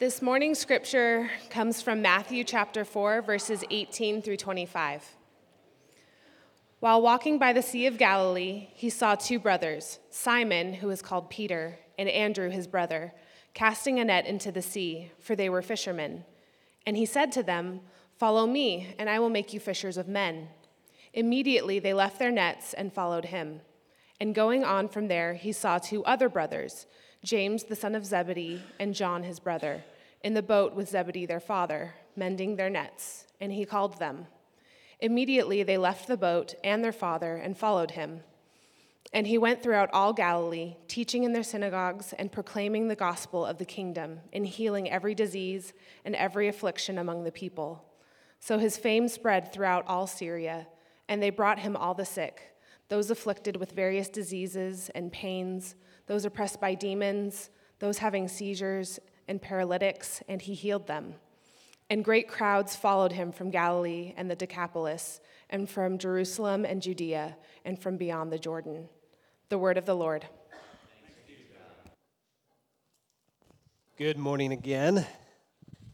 This morning's scripture comes from Matthew chapter 4, verses 18 through 25. While walking by the Sea of Galilee, he saw two brothers, Simon, who is called Peter, and Andrew, his brother, casting a net into the sea, for they were fishermen. And he said to them, Follow me, and I will make you fishers of men. Immediately they left their nets and followed him. And going on from there, he saw two other brothers, James the son of Zebedee, and John his brother, in the boat with Zebedee their father, mending their nets. And he called them. Immediately they left the boat and their father and followed him. And he went throughout all Galilee, teaching in their synagogues and proclaiming the gospel of the kingdom, and healing every disease and every affliction among the people. So his fame spread throughout all Syria, and they brought him all the sick, those afflicted with various diseases and pains, those oppressed by demons, those having seizures and paralytics, and he healed them. And great crowds followed him from Galilee and the Decapolis, and from Jerusalem and Judea, and from beyond the Jordan. The word of the Lord. Good morning again.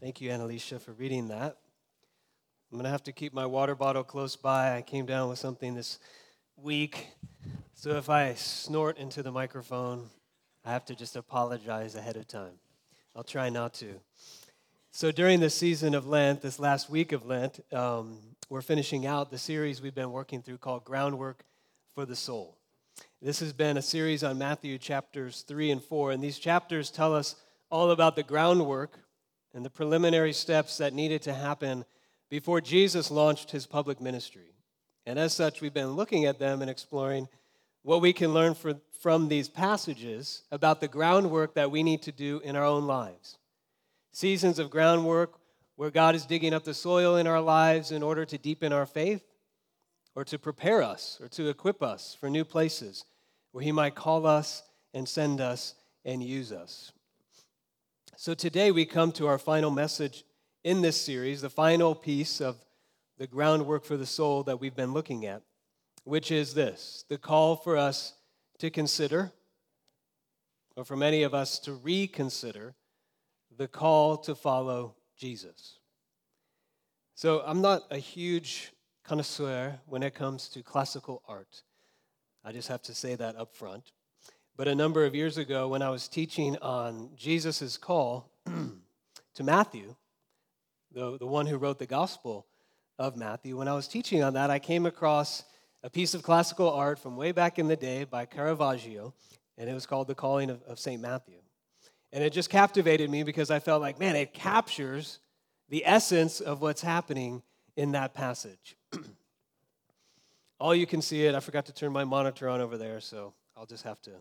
Thank you, Annalisa, for reading that. I'm going to have to keep my water bottle close by. I came down with something this week, so if I snort into the microphone, I have to just apologize ahead of time. I'll try not to. So, during the season of Lent, this last week of Lent, um, we're finishing out the series we've been working through called Groundwork for the Soul. This has been a series on Matthew chapters 3 and 4, and these chapters tell us all about the groundwork and the preliminary steps that needed to happen before Jesus launched his public ministry. And as such, we've been looking at them and exploring what we can learn for, from these passages about the groundwork that we need to do in our own lives seasons of groundwork where God is digging up the soil in our lives in order to deepen our faith or to prepare us or to equip us for new places where He might call us and send us and use us. So today we come to our final message in this series, the final piece of the groundwork for the soul that we've been looking at, which is this the call for us to consider, or for many of us to reconsider the call to follow Jesus. So I'm not a huge connoisseur when it comes to classical art. I just have to say that up front. But a number of years ago, when I was teaching on Jesus' call to Matthew, the, the one who wrote the Gospel of Matthew, when I was teaching on that, I came across a piece of classical art from way back in the day by Caravaggio, and it was called The Calling of, of St. Matthew. And it just captivated me because I felt like, man, it captures the essence of what's happening in that passage. All you can see it. I forgot to turn my monitor on over there, so I'll just have to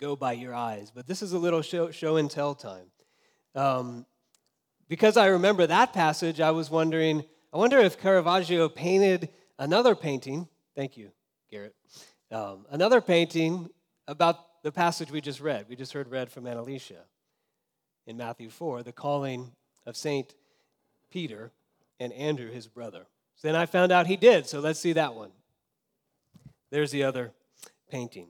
go by your eyes. But this is a little show, show and tell time. Um, because I remember that passage, I was wondering, I wonder if Caravaggio painted another painting. Thank you, Garrett. Um, another painting about the passage we just read. We just heard read from Annalicia in Matthew 4, the calling of St. Peter and Andrew, his brother. Then I found out he did, so let's see that one. There's the other painting.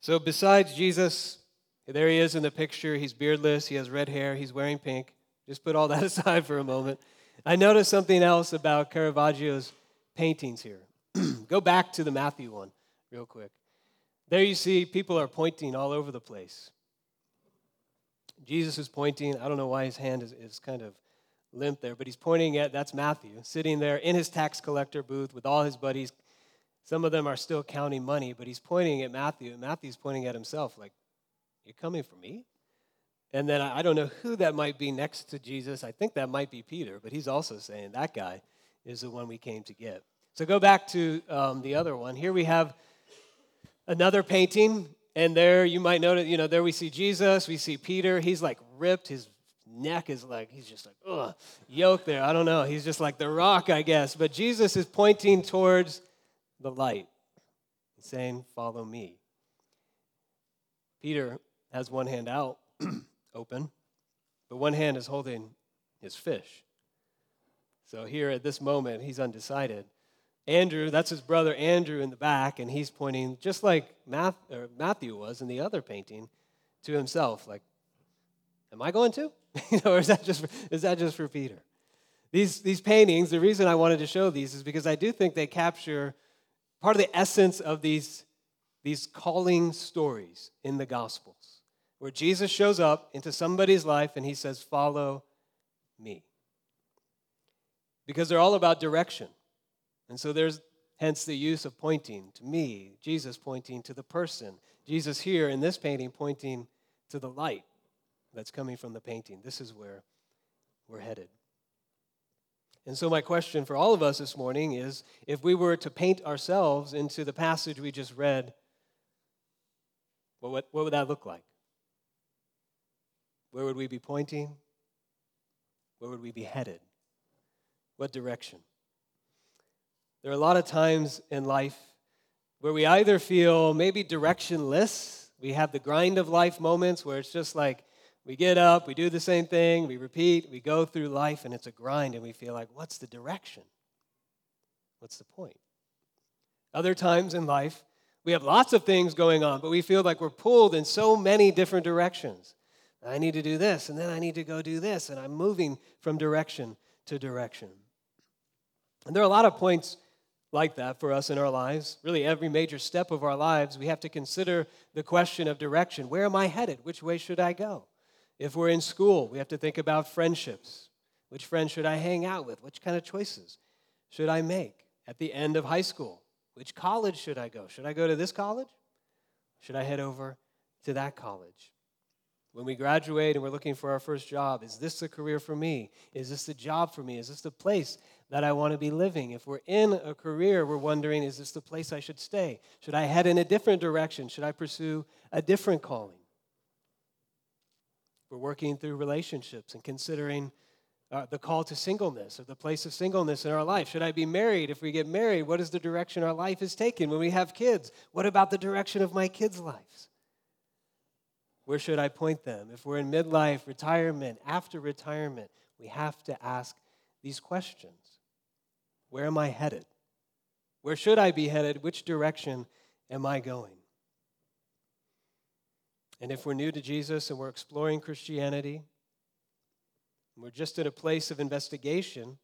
So besides Jesus, there he is in the picture. He's beardless, he has red hair, he's wearing pink. Just put all that aside for a moment. I noticed something else about Caravaggio's paintings here. Go back to the Matthew one real quick. There you see people are pointing all over the place. Jesus is pointing. I don't know why his hand is, is kind of limp there, but he's pointing at that's Matthew sitting there in his tax collector booth with all his buddies. Some of them are still counting money, but he's pointing at Matthew, and Matthew's pointing at himself, like, You're coming for me? And then I don't know who that might be next to Jesus. I think that might be Peter, but he's also saying that guy is the one we came to get. So go back to um, the other one. Here we have another painting and there you might notice, you know, there we see Jesus, we see Peter. He's like ripped. His neck is like, he's just like, ugh, yoke there. I don't know. He's just like the rock, I guess. But Jesus is pointing towards the light, saying, Follow me. Peter has one hand out, open, but one hand is holding his fish. So here at this moment, he's undecided. Andrew, that's his brother Andrew in the back, and he's pointing, just like Matthew was in the other painting, to himself, like, Am I going to? or is that just for, is that just for Peter? These, these paintings, the reason I wanted to show these is because I do think they capture part of the essence of these, these calling stories in the Gospels, where Jesus shows up into somebody's life and he says, Follow me. Because they're all about direction. And so there's hence the use of pointing to me, Jesus pointing to the person, Jesus here in this painting pointing to the light that's coming from the painting. This is where we're headed. And so, my question for all of us this morning is if we were to paint ourselves into the passage we just read, what what would that look like? Where would we be pointing? Where would we be headed? What direction? There are a lot of times in life where we either feel maybe directionless, we have the grind of life moments where it's just like we get up, we do the same thing, we repeat, we go through life, and it's a grind, and we feel like, what's the direction? What's the point? Other times in life, we have lots of things going on, but we feel like we're pulled in so many different directions. I need to do this, and then I need to go do this, and I'm moving from direction to direction. And there are a lot of points like that for us in our lives. Really, every major step of our lives, we have to consider the question of direction. Where am I headed? Which way should I go? If we're in school, we have to think about friendships. Which friend should I hang out with? Which kind of choices should I make? At the end of high school, which college should I go? Should I go to this college? Should I head over to that college? When we graduate and we're looking for our first job, is this the career for me? Is this the job for me? Is this the place that I want to be living? If we're in a career, we're wondering, is this the place I should stay? Should I head in a different direction? Should I pursue a different calling? We're working through relationships and considering uh, the call to singleness or the place of singleness in our life. Should I be married? If we get married, what is the direction our life is taking? When we have kids, what about the direction of my kids' lives? Where should I point them? If we're in midlife, retirement, after retirement, we have to ask these questions Where am I headed? Where should I be headed? Which direction am I going? And if we're new to Jesus and we're exploring Christianity, and we're just at a place of investigation,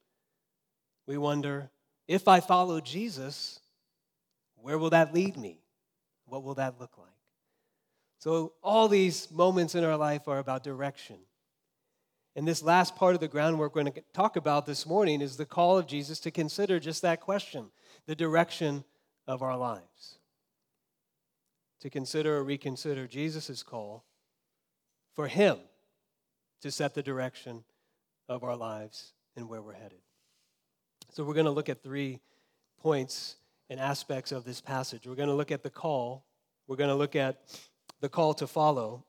we wonder if I follow Jesus, where will that lead me? What will that look like? So, all these moments in our life are about direction. And this last part of the groundwork we're going to talk about this morning is the call of Jesus to consider just that question the direction of our lives to consider or reconsider Jesus' call for Him to set the direction of our lives and where we're headed. So, we're going to look at three points and aspects of this passage. We're going to look at the call, we're going to look at the call to follow,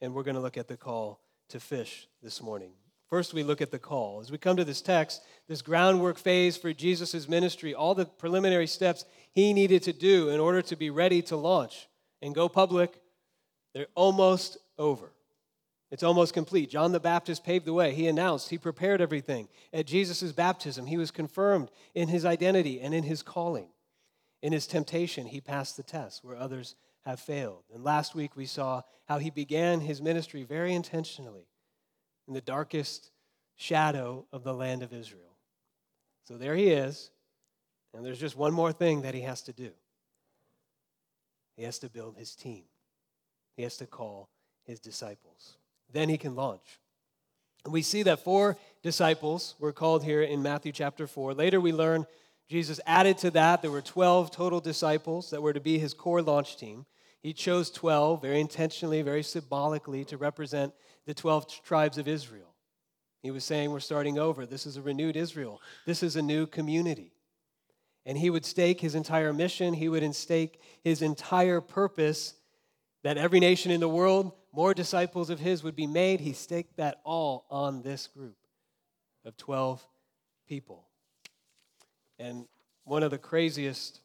and we're going to look at the call to fish this morning. First, we look at the call. As we come to this text, this groundwork phase for Jesus' ministry, all the preliminary steps he needed to do in order to be ready to launch and go public, they're almost over. It's almost complete. John the Baptist paved the way. He announced, he prepared everything. At Jesus' baptism, he was confirmed in his identity and in his calling. In his temptation, he passed the test where others have failed. And last week, we saw how he began his ministry very intentionally in the darkest shadow of the land of Israel. So there he is, and there's just one more thing that he has to do. He has to build his team, he has to call his disciples. Then he can launch. And we see that four disciples were called here in Matthew chapter 4. Later, we learn Jesus added to that, there were 12 total disciples that were to be his core launch team. He chose 12 very intentionally, very symbolically to represent the 12 tribes of Israel. He was saying, We're starting over. This is a renewed Israel. This is a new community and he would stake his entire mission, he would stake his entire purpose that every nation in the world, more disciples of his would be made. He staked that all on this group of 12 people. And one of the craziest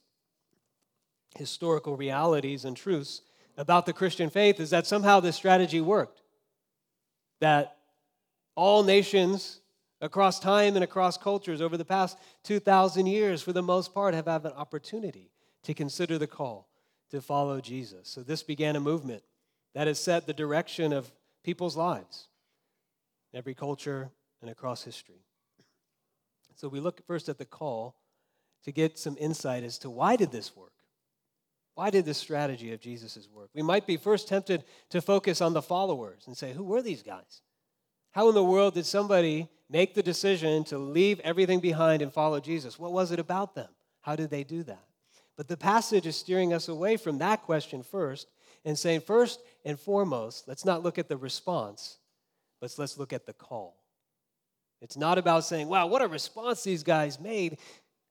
historical realities and truths about the Christian faith is that somehow this strategy worked. That all nations across time and across cultures over the past 2,000 years, for the most part, have had an opportunity to consider the call to follow Jesus. So this began a movement that has set the direction of people's lives. in every culture and across history. So we look first at the call to get some insight as to why did this work? Why did this strategy of Jesus' work? We might be first tempted to focus on the followers and say, who were these guys? How in the world did somebody make the decision to leave everything behind and follow Jesus? What was it about them? How did they do that? But the passage is steering us away from that question first and saying, first and foremost, let's not look at the response, but let's look at the call. It's not about saying, wow, what a response these guys made.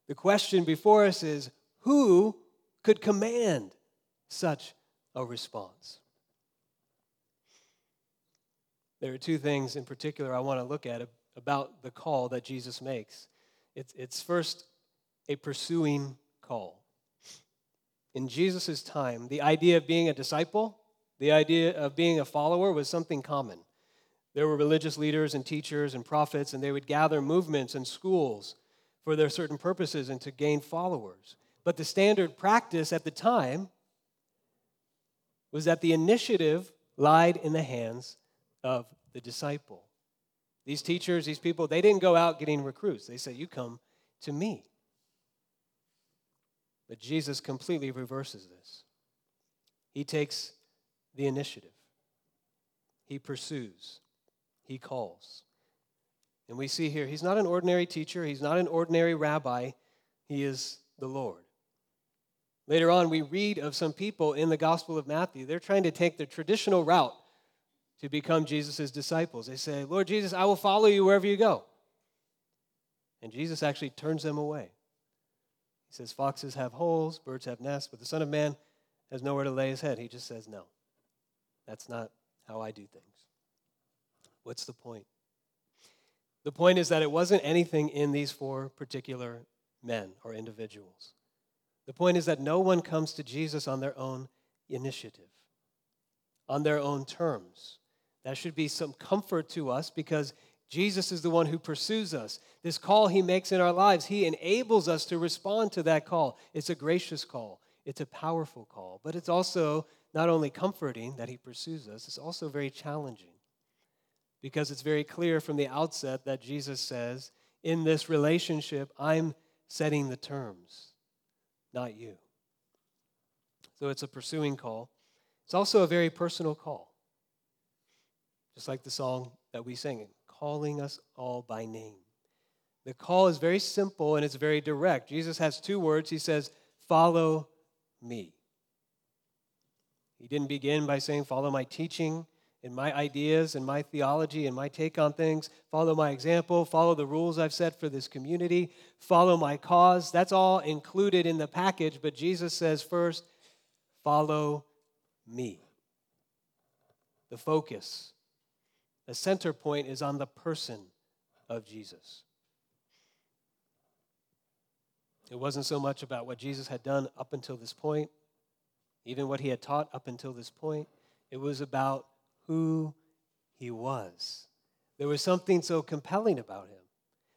The question before us is, who could command such a response? There are two things in particular I want to look at about the call that Jesus makes. It's, it's first a pursuing call. In Jesus' time, the idea of being a disciple, the idea of being a follower was something common. There were religious leaders and teachers and prophets, and they would gather movements and schools for their certain purposes and to gain followers. But the standard practice at the time was that the initiative lied in the hands of the disciple. These teachers, these people, they didn't go out getting recruits. They said, You come to me. But Jesus completely reverses this. He takes the initiative, he pursues, he calls. And we see here, he's not an ordinary teacher, he's not an ordinary rabbi, he is the Lord. Later on, we read of some people in the Gospel of Matthew. They're trying to take the traditional route to become Jesus' disciples. They say, Lord Jesus, I will follow you wherever you go. And Jesus actually turns them away. He says, Foxes have holes, birds have nests, but the Son of Man has nowhere to lay his head. He just says, No, that's not how I do things. What's the point? The point is that it wasn't anything in these four particular men or individuals. The point is that no one comes to Jesus on their own initiative, on their own terms. That should be some comfort to us because Jesus is the one who pursues us. This call he makes in our lives, he enables us to respond to that call. It's a gracious call, it's a powerful call, but it's also not only comforting that he pursues us, it's also very challenging because it's very clear from the outset that Jesus says, in this relationship, I'm setting the terms, not you. So it's a pursuing call. It's also a very personal call. Just like the song that we sing, calling us all by name. The call is very simple and it's very direct. Jesus has two words. He says, Follow me. He didn't begin by saying, Follow my teaching and my ideas and my theology and my take on things. Follow my example. Follow the rules I've set for this community. Follow my cause. That's all included in the package, but Jesus says, First, follow me. The focus the center point is on the person of Jesus. It wasn't so much about what Jesus had done up until this point, even what he had taught up until this point. It was about who he was. There was something so compelling about him.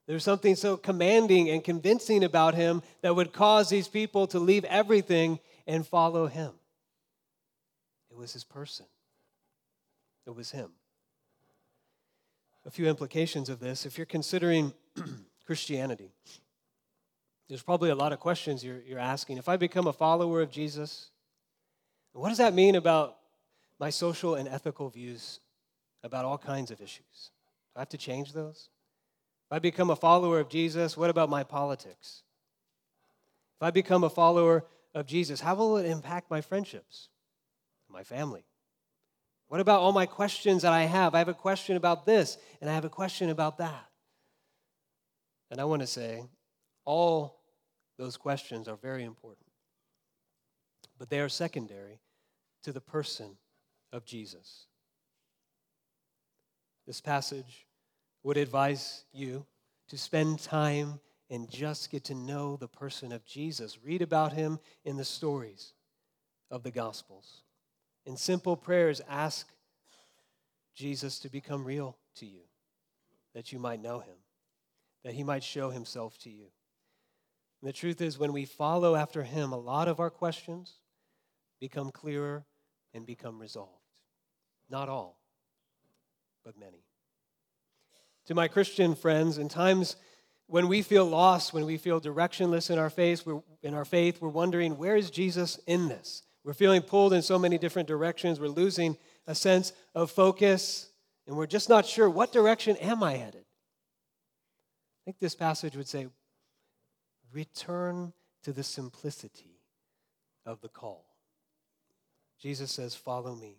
There was something so commanding and convincing about him that would cause these people to leave everything and follow him. It was his person, it was him a few implications of this. If you're considering Christianity, there's probably a lot of questions you're, you're asking. If I become a follower of Jesus, what does that mean about my social and ethical views about all kinds of issues? Do I have to change those? If I become a follower of Jesus, what about my politics? If I become a follower of Jesus, how will it impact my friendships, my family? What about all my questions that I have? I have a question about this, and I have a question about that. And I want to say, all those questions are very important, but they are secondary to the person of Jesus. This passage would advise you to spend time and just get to know the person of Jesus. Read about him in the stories of the Gospels. In simple prayers, ask Jesus to become real to you, that you might know him, that he might show himself to you. And the truth is, when we follow after him, a lot of our questions become clearer and become resolved. Not all, but many. to my Christian friends, in times when we feel lost, when we feel directionless in our faith, we're, in our faith, we're wondering, where is Jesus in this? We're feeling pulled in so many different directions. We're losing a sense of focus, and we're just not sure what direction am I headed? I think this passage would say, return to the simplicity of the call. Jesus says, Follow me.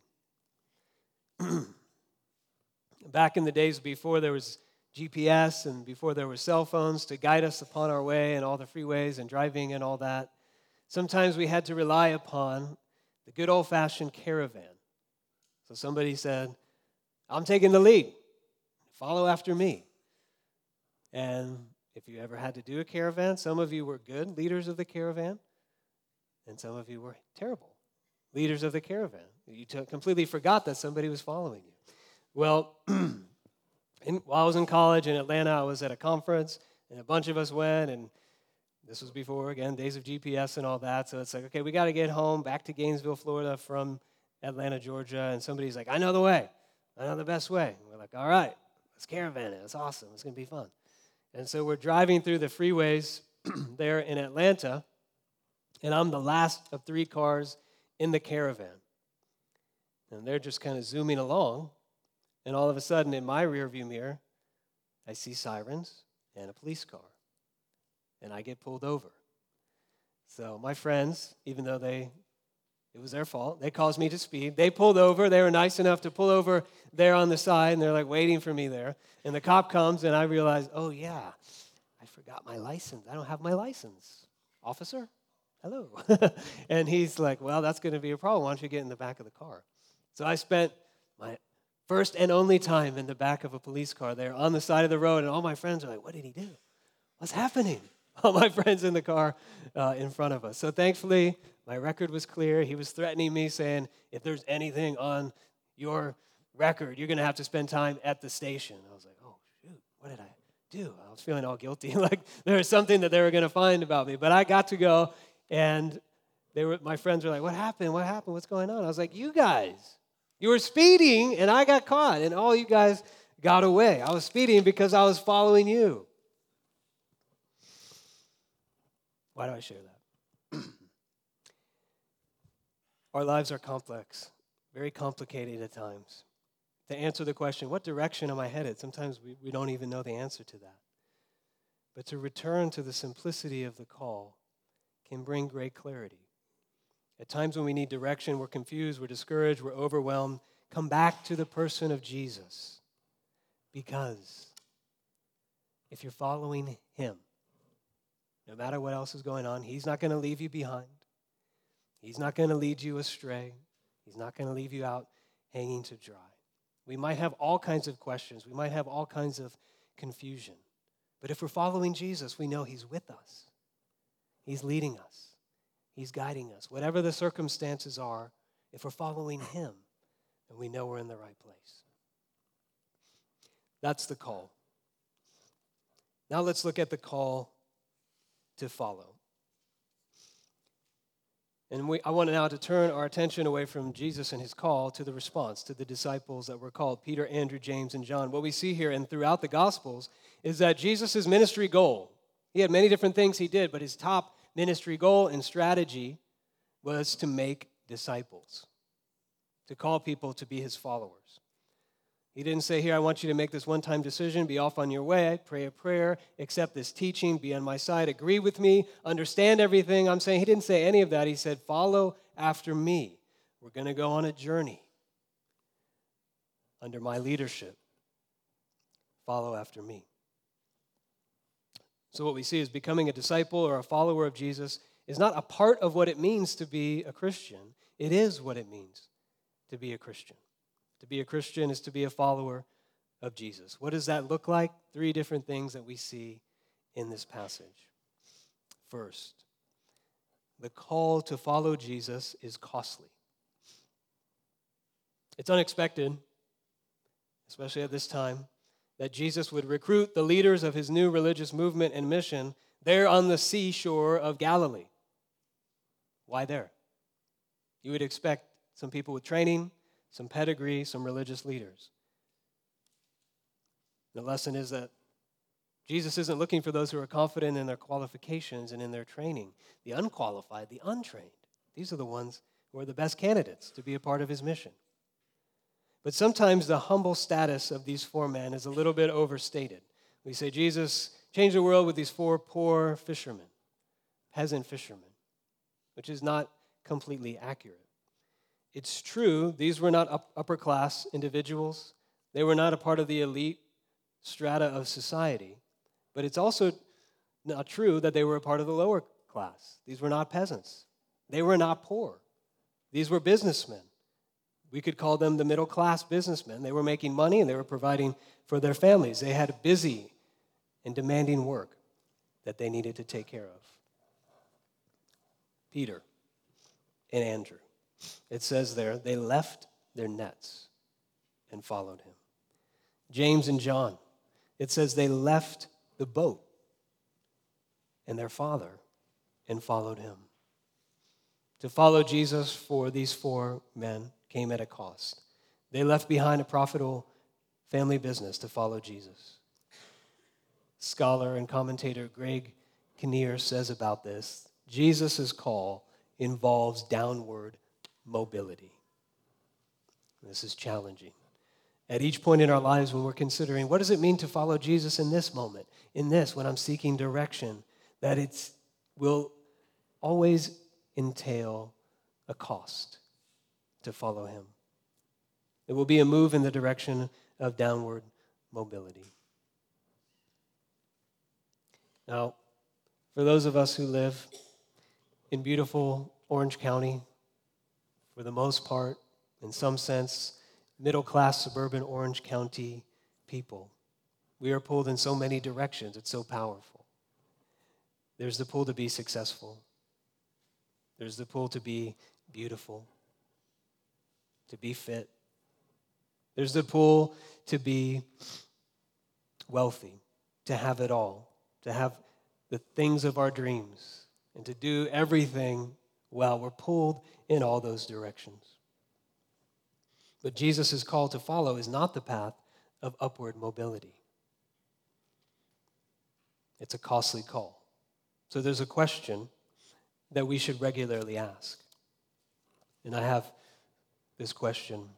Back in the days before there was GPS and before there were cell phones to guide us upon our way and all the freeways and driving and all that, sometimes we had to rely upon the good old fashioned caravan. So somebody said, I'm taking the lead, follow after me. And if you ever had to do a caravan, some of you were good leaders of the caravan, and some of you were terrible leaders of the caravan. You completely forgot that somebody was following you. Well, in, while I was in college in Atlanta, I was at a conference, and a bunch of us went, and this was before, again, days of GPS and all that. So it's like, okay, we got to get home back to Gainesville, Florida from Atlanta, Georgia. And somebody's like, I know the way. I know the best way. And we're like, all right, let's caravan it. It's awesome. It's going to be fun. And so we're driving through the freeways there in Atlanta, and I'm the last of three cars in the caravan. And they're just kind of zooming along. And all of a sudden, in my rearview mirror, I see sirens and a police car. And I get pulled over. So my friends, even though they it was their fault. They caused me to speed. They pulled over. They were nice enough to pull over there on the side, and they're like waiting for me there. And the cop comes, and I realize, oh, yeah, I forgot my license. I don't have my license. Officer, hello. and he's like, well, that's going to be a problem. Why don't you get in the back of the car? So I spent my First and only time in the back of a police car there on the side of the road, and all my friends are like, What did he do? What's happening? All my friends in the car uh, in front of us. So thankfully, my record was clear. He was threatening me, saying, If there's anything on your record, you're going to have to spend time at the station. I was like, Oh, shoot, what did I do? I was feeling all guilty. like there was something that they were going to find about me. But I got to go, and they were, my friends were like, What happened? What happened? What's going on? I was like, You guys. You were speeding, and I got caught, and all you guys got away. I was speeding because I was following you. Why do I share that? Our lives are complex, very complicated at times. To answer the question, what direction am I headed? Sometimes we, we don't even know the answer to that. But to return to the simplicity of the call can bring great clarity. At times when we need direction, we're confused, we're discouraged, we're overwhelmed. Come back to the person of Jesus. Because if you're following him, no matter what else is going on, he's not going to leave you behind. He's not going to lead you astray. He's not going to leave you out hanging to dry. We might have all kinds of questions, we might have all kinds of confusion. But if we're following Jesus, we know he's with us, he's leading us. He's guiding us. Whatever the circumstances are, if we're following Him, then we know we're in the right place. That's the call. Now let's look at the call to follow. And we, I want now to turn our attention away from Jesus and his call to the response to the disciples that were called Peter, Andrew, James, and John. What we see here and throughout the Gospels is that Jesus' ministry goal, he had many different things he did, but his top ministry goal and strategy was to make disciples, to call people to be his followers. He didn't say, Here, I want you to make this one time decision, be off on your way, pray a prayer, accept this teaching, be on my side, agree with me, understand everything I'm saying. He didn't say any of that. He said, Follow after me. We're going to go on a journey under my leadership. Follow after me. So, what we see is becoming a disciple or a follower of Jesus is not a part of what it means to be a Christian, it is what it means to be a Christian. To be a Christian is to be a follower of Jesus. What does that look like? Three different things that we see in this passage. First, the call to follow Jesus is costly. It's unexpected, especially at this time that Jesus would recruit the leaders of his new religious movement and mission there on the seashore of Galilee. Why there? You would expect some people with training, some pedigree, some religious leaders. The lesson is that Jesus isn't looking for those who are confident in their qualifications and in their training. The unqualified, the untrained, these are the ones who are the best candidates to be a part of his mission. But sometimes the humble status of these four men is a little bit overstated. We say Jesus changed the world with these four poor fishermen, peasant fishermen, which is not completely accurate. It's true, these were not upper class individuals, they were not a part of the elite strata of society. But it's also not true that they were a part of the lower class. These were not peasants, they were not poor. These were businessmen. We could call them the middle class businessmen. They were making money and they were providing for their families. They had busy and demanding work that they needed to take care of. Peter and Andrew. It says there, they left their nets and followed him. James and John. It says they left the boat and their father and followed him. To follow Jesus for these four men came at a cost. They left behind a profitable family business to follow Jesus. Scholar and commentator Craig Keener says about this Jesus' call involves downward mobility. This is challenging at each point in our lives when we're considering what does it mean to follow Jesus in this moment, in this, when I'm seeking direction, that it will always entail a cost to follow him. It will be a move in the direction of downward mobility. Now, for those of us who live in beautiful Orange County, for the most part, in some sense, middle class suburban Orange County people. We are pulled in so many directions, it's so powerful. There's the pull to be successful, there's the pull to be beautiful, to be fit, there's the pull to be wealthy, to have it all, to have the things of our dreams, and to do everything well. We're pulled in all those directions. But Jesus' call to follow is not the path of upward mobility. It's a costly call. So there's a question that we should regularly ask. And I have this question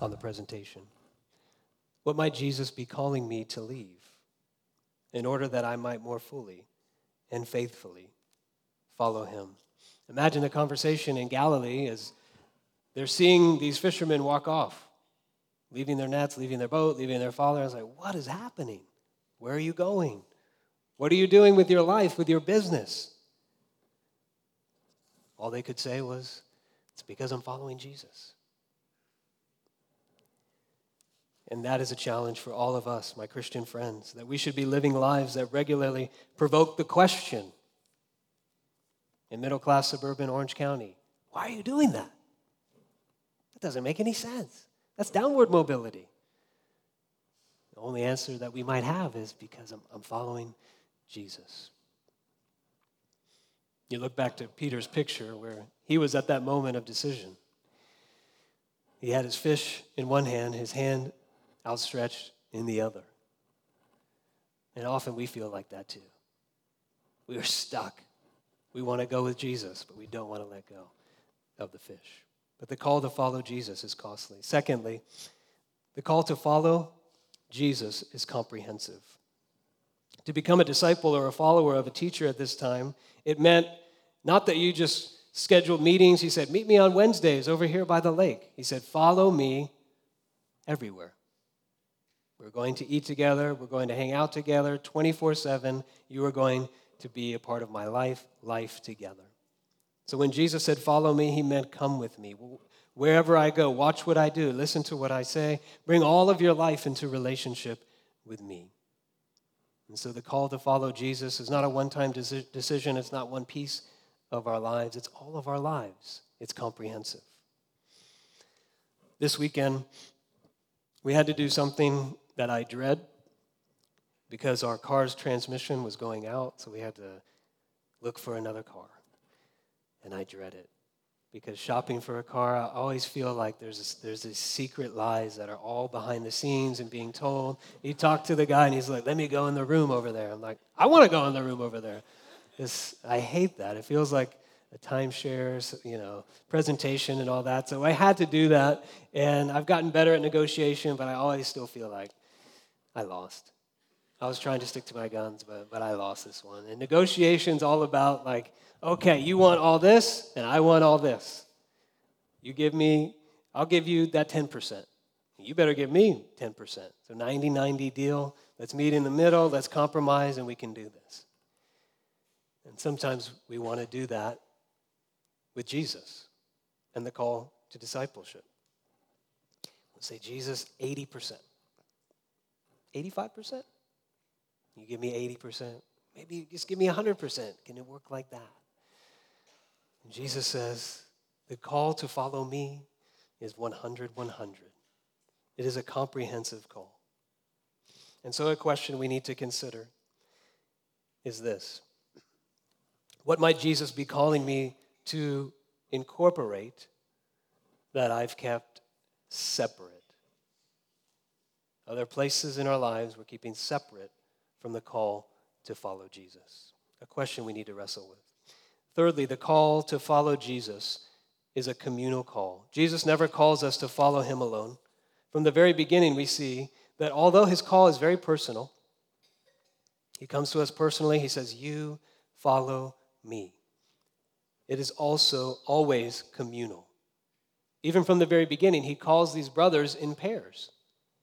on the presentation What might Jesus be calling me to leave in order that I might more fully and faithfully follow him? Imagine a conversation in Galilee as they're seeing these fishermen walk off, leaving their nets, leaving their boat, leaving their father. I was like, what is happening? Where are you going? What are you doing with your life, with your business? All they could say was, it's because I'm following Jesus. And that is a challenge for all of us, my Christian friends, that we should be living lives that regularly provoke the question in middle class suburban Orange County why are you doing that? That doesn't make any sense. That's downward mobility. The only answer that we might have is because I'm, I'm following Jesus. You look back to Peter's picture where he was at that moment of decision. He had his fish in one hand, his hand outstretched in the other. And often we feel like that too. We are stuck. We want to go with Jesus, but we don't want to let go of the fish. But the call to follow Jesus is costly. Secondly, the call to follow Jesus is comprehensive. To become a disciple or a follower of a teacher at this time, it meant not that you just scheduled meetings. He said, Meet me on Wednesdays over here by the lake. He said, Follow me everywhere. We're going to eat together. We're going to hang out together 24 7. You are going to be a part of my life, life together. So when Jesus said, Follow me, he meant, Come with me. Wherever I go, watch what I do, listen to what I say, bring all of your life into relationship with me. And so the call to follow Jesus is not a one time decision, it's not one piece of our lives, it's all of our lives. It's comprehensive. This weekend, we had to do something that I dread because our car's transmission was going out, so we had to look for another car and I dread it because shopping for a car, I always feel like there's this, there's these secret lies that are all behind the scenes and being told. You talk to the guy and he's like, "Let me go in the room over there." I'm like, "I want to go in the room over there." This, I hate that. It feels like a timeshare, you know, presentation and all that. So I had to do that, and I've gotten better at negotiation, but I always still feel like I lost. I was trying to stick to my guns, but, but I lost this one. And negotiation's all about like okay, you want all this, and I want all this. You give me, I'll give you that 10%. You better give me 10%. So 90 90 deal. Let's meet in the middle, let's compromise, and we can do this. And sometimes we want to do that with Jesus and the call to discipleship. Let's say, Jesus, 80%. 85%? You give me 80%. Maybe just give me 100%. Can it work like that? And Jesus says, the call to follow me is 100 100. It is a comprehensive call. And so, a question we need to consider is this What might Jesus be calling me to incorporate that I've kept separate? Are there places in our lives we're keeping separate from the call to follow Jesus? A question we need to wrestle with. Thirdly, the call to follow Jesus is a communal call. Jesus never calls us to follow him alone. From the very beginning, we see that although his call is very personal, he comes to us personally. He says, You follow me. It is also always communal. Even from the very beginning, he calls these brothers in pairs,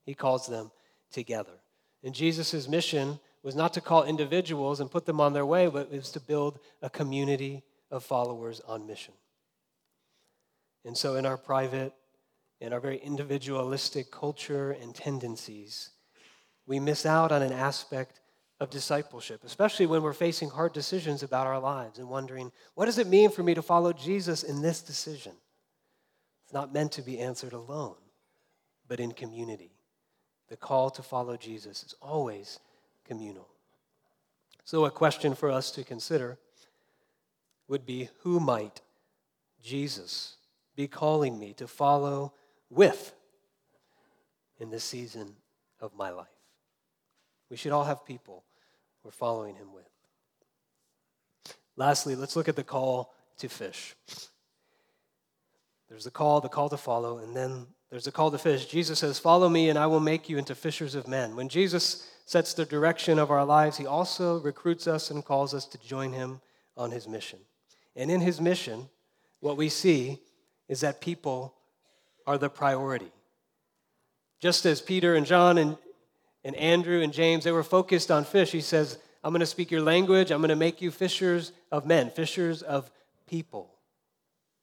he calls them together. And Jesus' mission was not to call individuals and put them on their way, but it was to build a community of followers on mission. And so, in our private, in our very individualistic culture and tendencies, we miss out on an aspect of discipleship, especially when we're facing hard decisions about our lives and wondering, what does it mean for me to follow Jesus in this decision? It's not meant to be answered alone, but in community. The call to follow Jesus is always communal. So, a question for us to consider would be who might Jesus be calling me to follow with in this season of my life? We should all have people we're following him with. Lastly, let's look at the call to fish. There's the call, the call to follow, and then there's a call to fish. Jesus says, Follow me, and I will make you into fishers of men. When Jesus sets the direction of our lives, he also recruits us and calls us to join him on his mission. And in his mission, what we see is that people are the priority. Just as Peter and John and, and Andrew and James, they were focused on fish, he says, I'm going to speak your language. I'm going to make you fishers of men, fishers of people.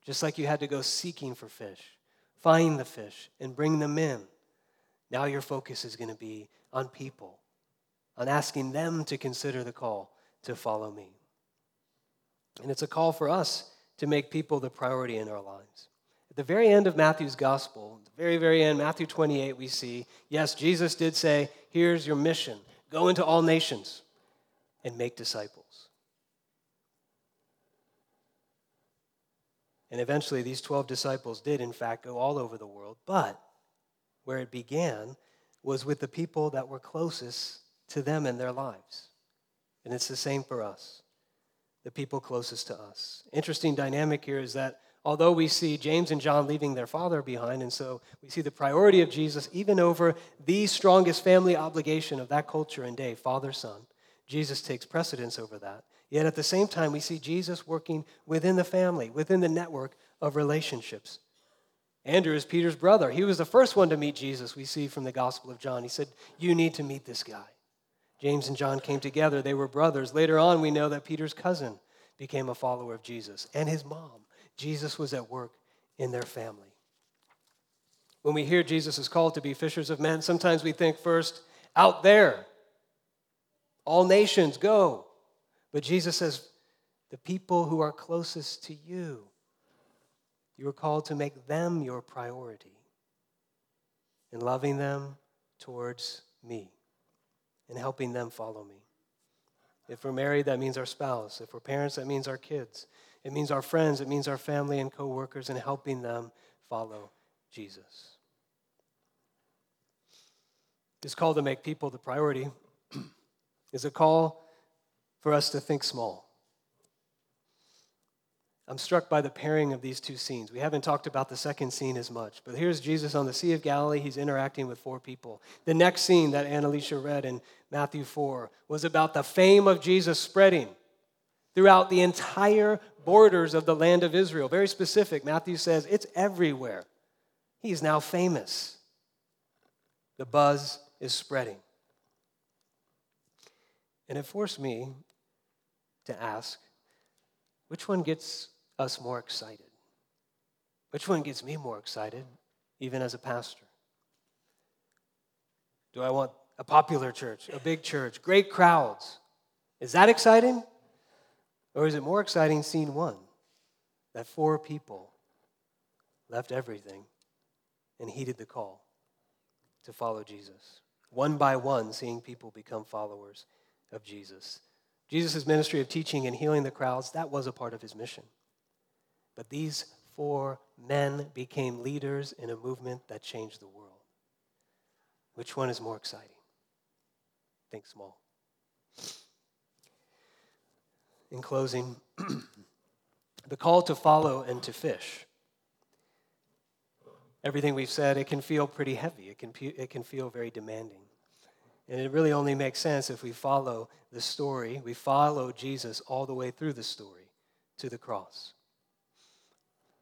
Just like you had to go seeking for fish, find the fish and bring them in. Now your focus is going to be on people on asking them to consider the call to follow me. And it's a call for us to make people the priority in our lives. The very end of Matthew's gospel, the very, very end, Matthew 28, we see, yes, Jesus did say, here's your mission go into all nations and make disciples. And eventually, these 12 disciples did, in fact, go all over the world. But where it began was with the people that were closest to them in their lives. And it's the same for us, the people closest to us. Interesting dynamic here is that although we see James and John leaving their father behind, and so we see the priority of Jesus even over the strongest family obligation of that culture and day, father son, Jesus takes precedence over that. Yet at the same time, we see Jesus working within the family, within the network of relationships. Andrew is Peter's brother. He was the first one to meet Jesus, we see from the Gospel of John. He said, You need to meet this guy. James and John came together. They were brothers. Later on, we know that Peter's cousin became a follower of Jesus and his mom. Jesus was at work in their family. When we hear Jesus is called to be fishers of men, sometimes we think first, out there, all nations go. But Jesus says, the people who are closest to you, you are called to make them your priority in loving them towards me and helping them follow me. If we're married, that means our spouse. If we're parents, that means our kids. It means our friends, it means our family and coworkers, and helping them follow Jesus. This call to make people the priority is a call for us to think small. I'm struck by the pairing of these two scenes. We haven't talked about the second scene as much, but here's Jesus on the Sea of Galilee. He's interacting with four people. The next scene that Annalicia read in Matthew 4 was about the fame of Jesus spreading throughout the entire borders of the land of Israel. Very specific. Matthew says it's everywhere. He's now famous. The buzz is spreading. And it forced me to ask which one gets us more excited? Which one gets me more excited, even as a pastor? Do I want a popular church, a big church, great crowds? Is that exciting? Or is it more exciting, scene one, that four people left everything and heeded the call to follow Jesus? One by one, seeing people become followers of Jesus. Jesus' ministry of teaching and healing the crowds, that was a part of his mission. But these four men became leaders in a movement that changed the world. Which one is more exciting? Think small. In closing, the call to follow and to fish. Everything we've said, it can feel pretty heavy. It can, it can feel very demanding. And it really only makes sense if we follow the story, we follow Jesus all the way through the story to the cross.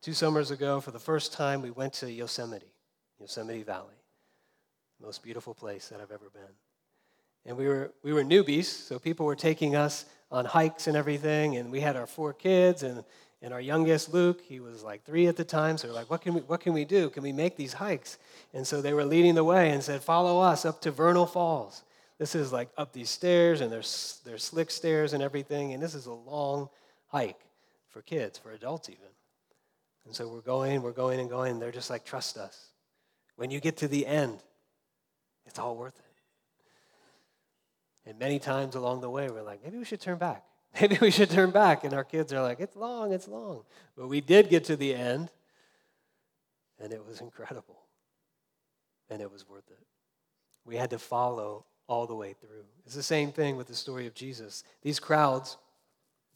Two summers ago, for the first time, we went to Yosemite, Yosemite Valley. Most beautiful place that I've ever been. And we were, we were newbies, so people were taking us on hikes and everything. And we had our four kids, and, and our youngest, Luke, he was like three at the time. So we're like, what can, we, what can we do? Can we make these hikes? And so they were leading the way and said, follow us up to Vernal Falls. This is like up these stairs, and there's, there's slick stairs and everything. And this is a long hike for kids, for adults even. And so we're going, we're going and going. And they're just like, trust us. When you get to the end, it's all worth it. And many times along the way, we're like, maybe we should turn back. Maybe we should turn back. And our kids are like, it's long, it's long. But we did get to the end, and it was incredible. And it was worth it. We had to follow all the way through. It's the same thing with the story of Jesus. These crowds,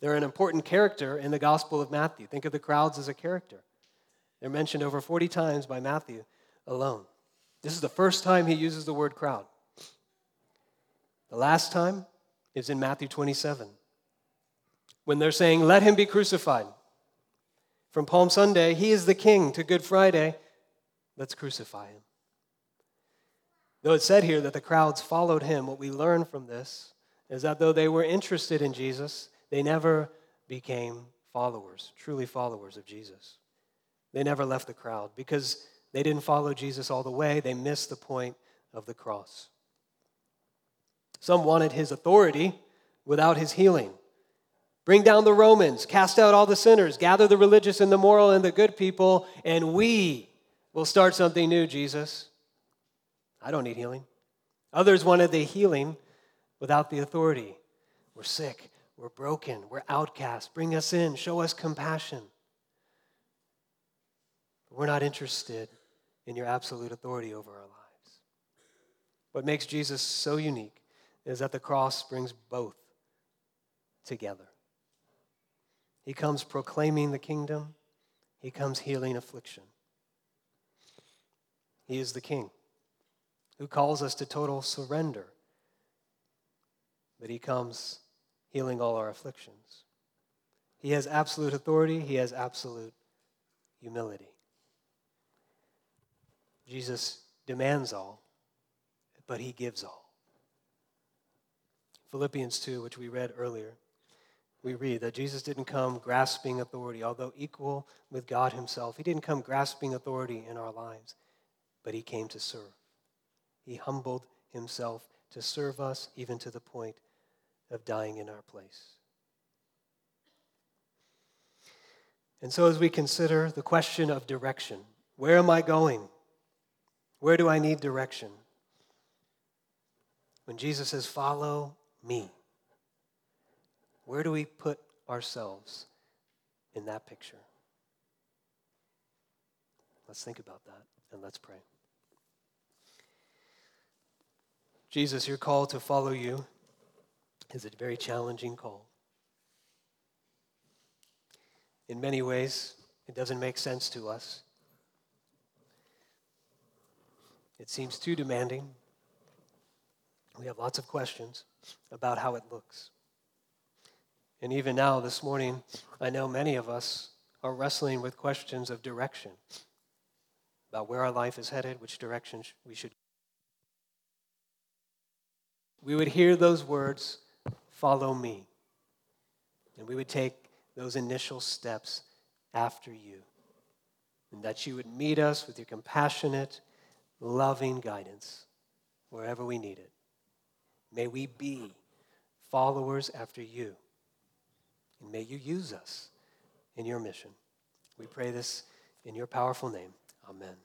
they're an important character in the Gospel of Matthew. Think of the crowds as a character. They're mentioned over 40 times by Matthew alone. This is the first time he uses the word crowd. The last time is in Matthew 27 when they're saying, Let him be crucified. From Palm Sunday, he is the king, to Good Friday, let's crucify him. Though it's said here that the crowds followed him, what we learn from this is that though they were interested in Jesus, they never became followers, truly followers of Jesus. They never left the crowd because they didn't follow Jesus all the way. They missed the point of the cross. Some wanted his authority without his healing. Bring down the Romans, cast out all the sinners, gather the religious and the moral and the good people, and we will start something new, Jesus. I don't need healing. Others wanted the healing without the authority. We're sick. We're broken. We're outcast. Bring us in. Show us compassion. We're not interested in your absolute authority over our lives. What makes Jesus so unique is that the cross brings both together. He comes proclaiming the kingdom, he comes healing affliction. He is the king who calls us to total surrender, but he comes healing all our afflictions. He has absolute authority, he has absolute humility. Jesus demands all, but he gives all. Philippians 2, which we read earlier, we read that Jesus didn't come grasping authority, although equal with God himself. He didn't come grasping authority in our lives, but he came to serve. He humbled himself to serve us, even to the point of dying in our place. And so, as we consider the question of direction, where am I going? Where do I need direction? When Jesus says, Follow me, where do we put ourselves in that picture. Let's think about that and let's pray. Jesus, your call to follow you is a very challenging call. In many ways, it doesn't make sense to us. It seems too demanding. We have lots of questions about how it looks. And even now, this morning, I know many of us are wrestling with questions of direction about where our life is headed, which direction we should we would hear those words, follow me. And we would take those initial steps after you. And that you would meet us with your compassionate, loving guidance wherever we need it. May we be followers after you. And may you use us in your mission. We pray this in your powerful name. Amen.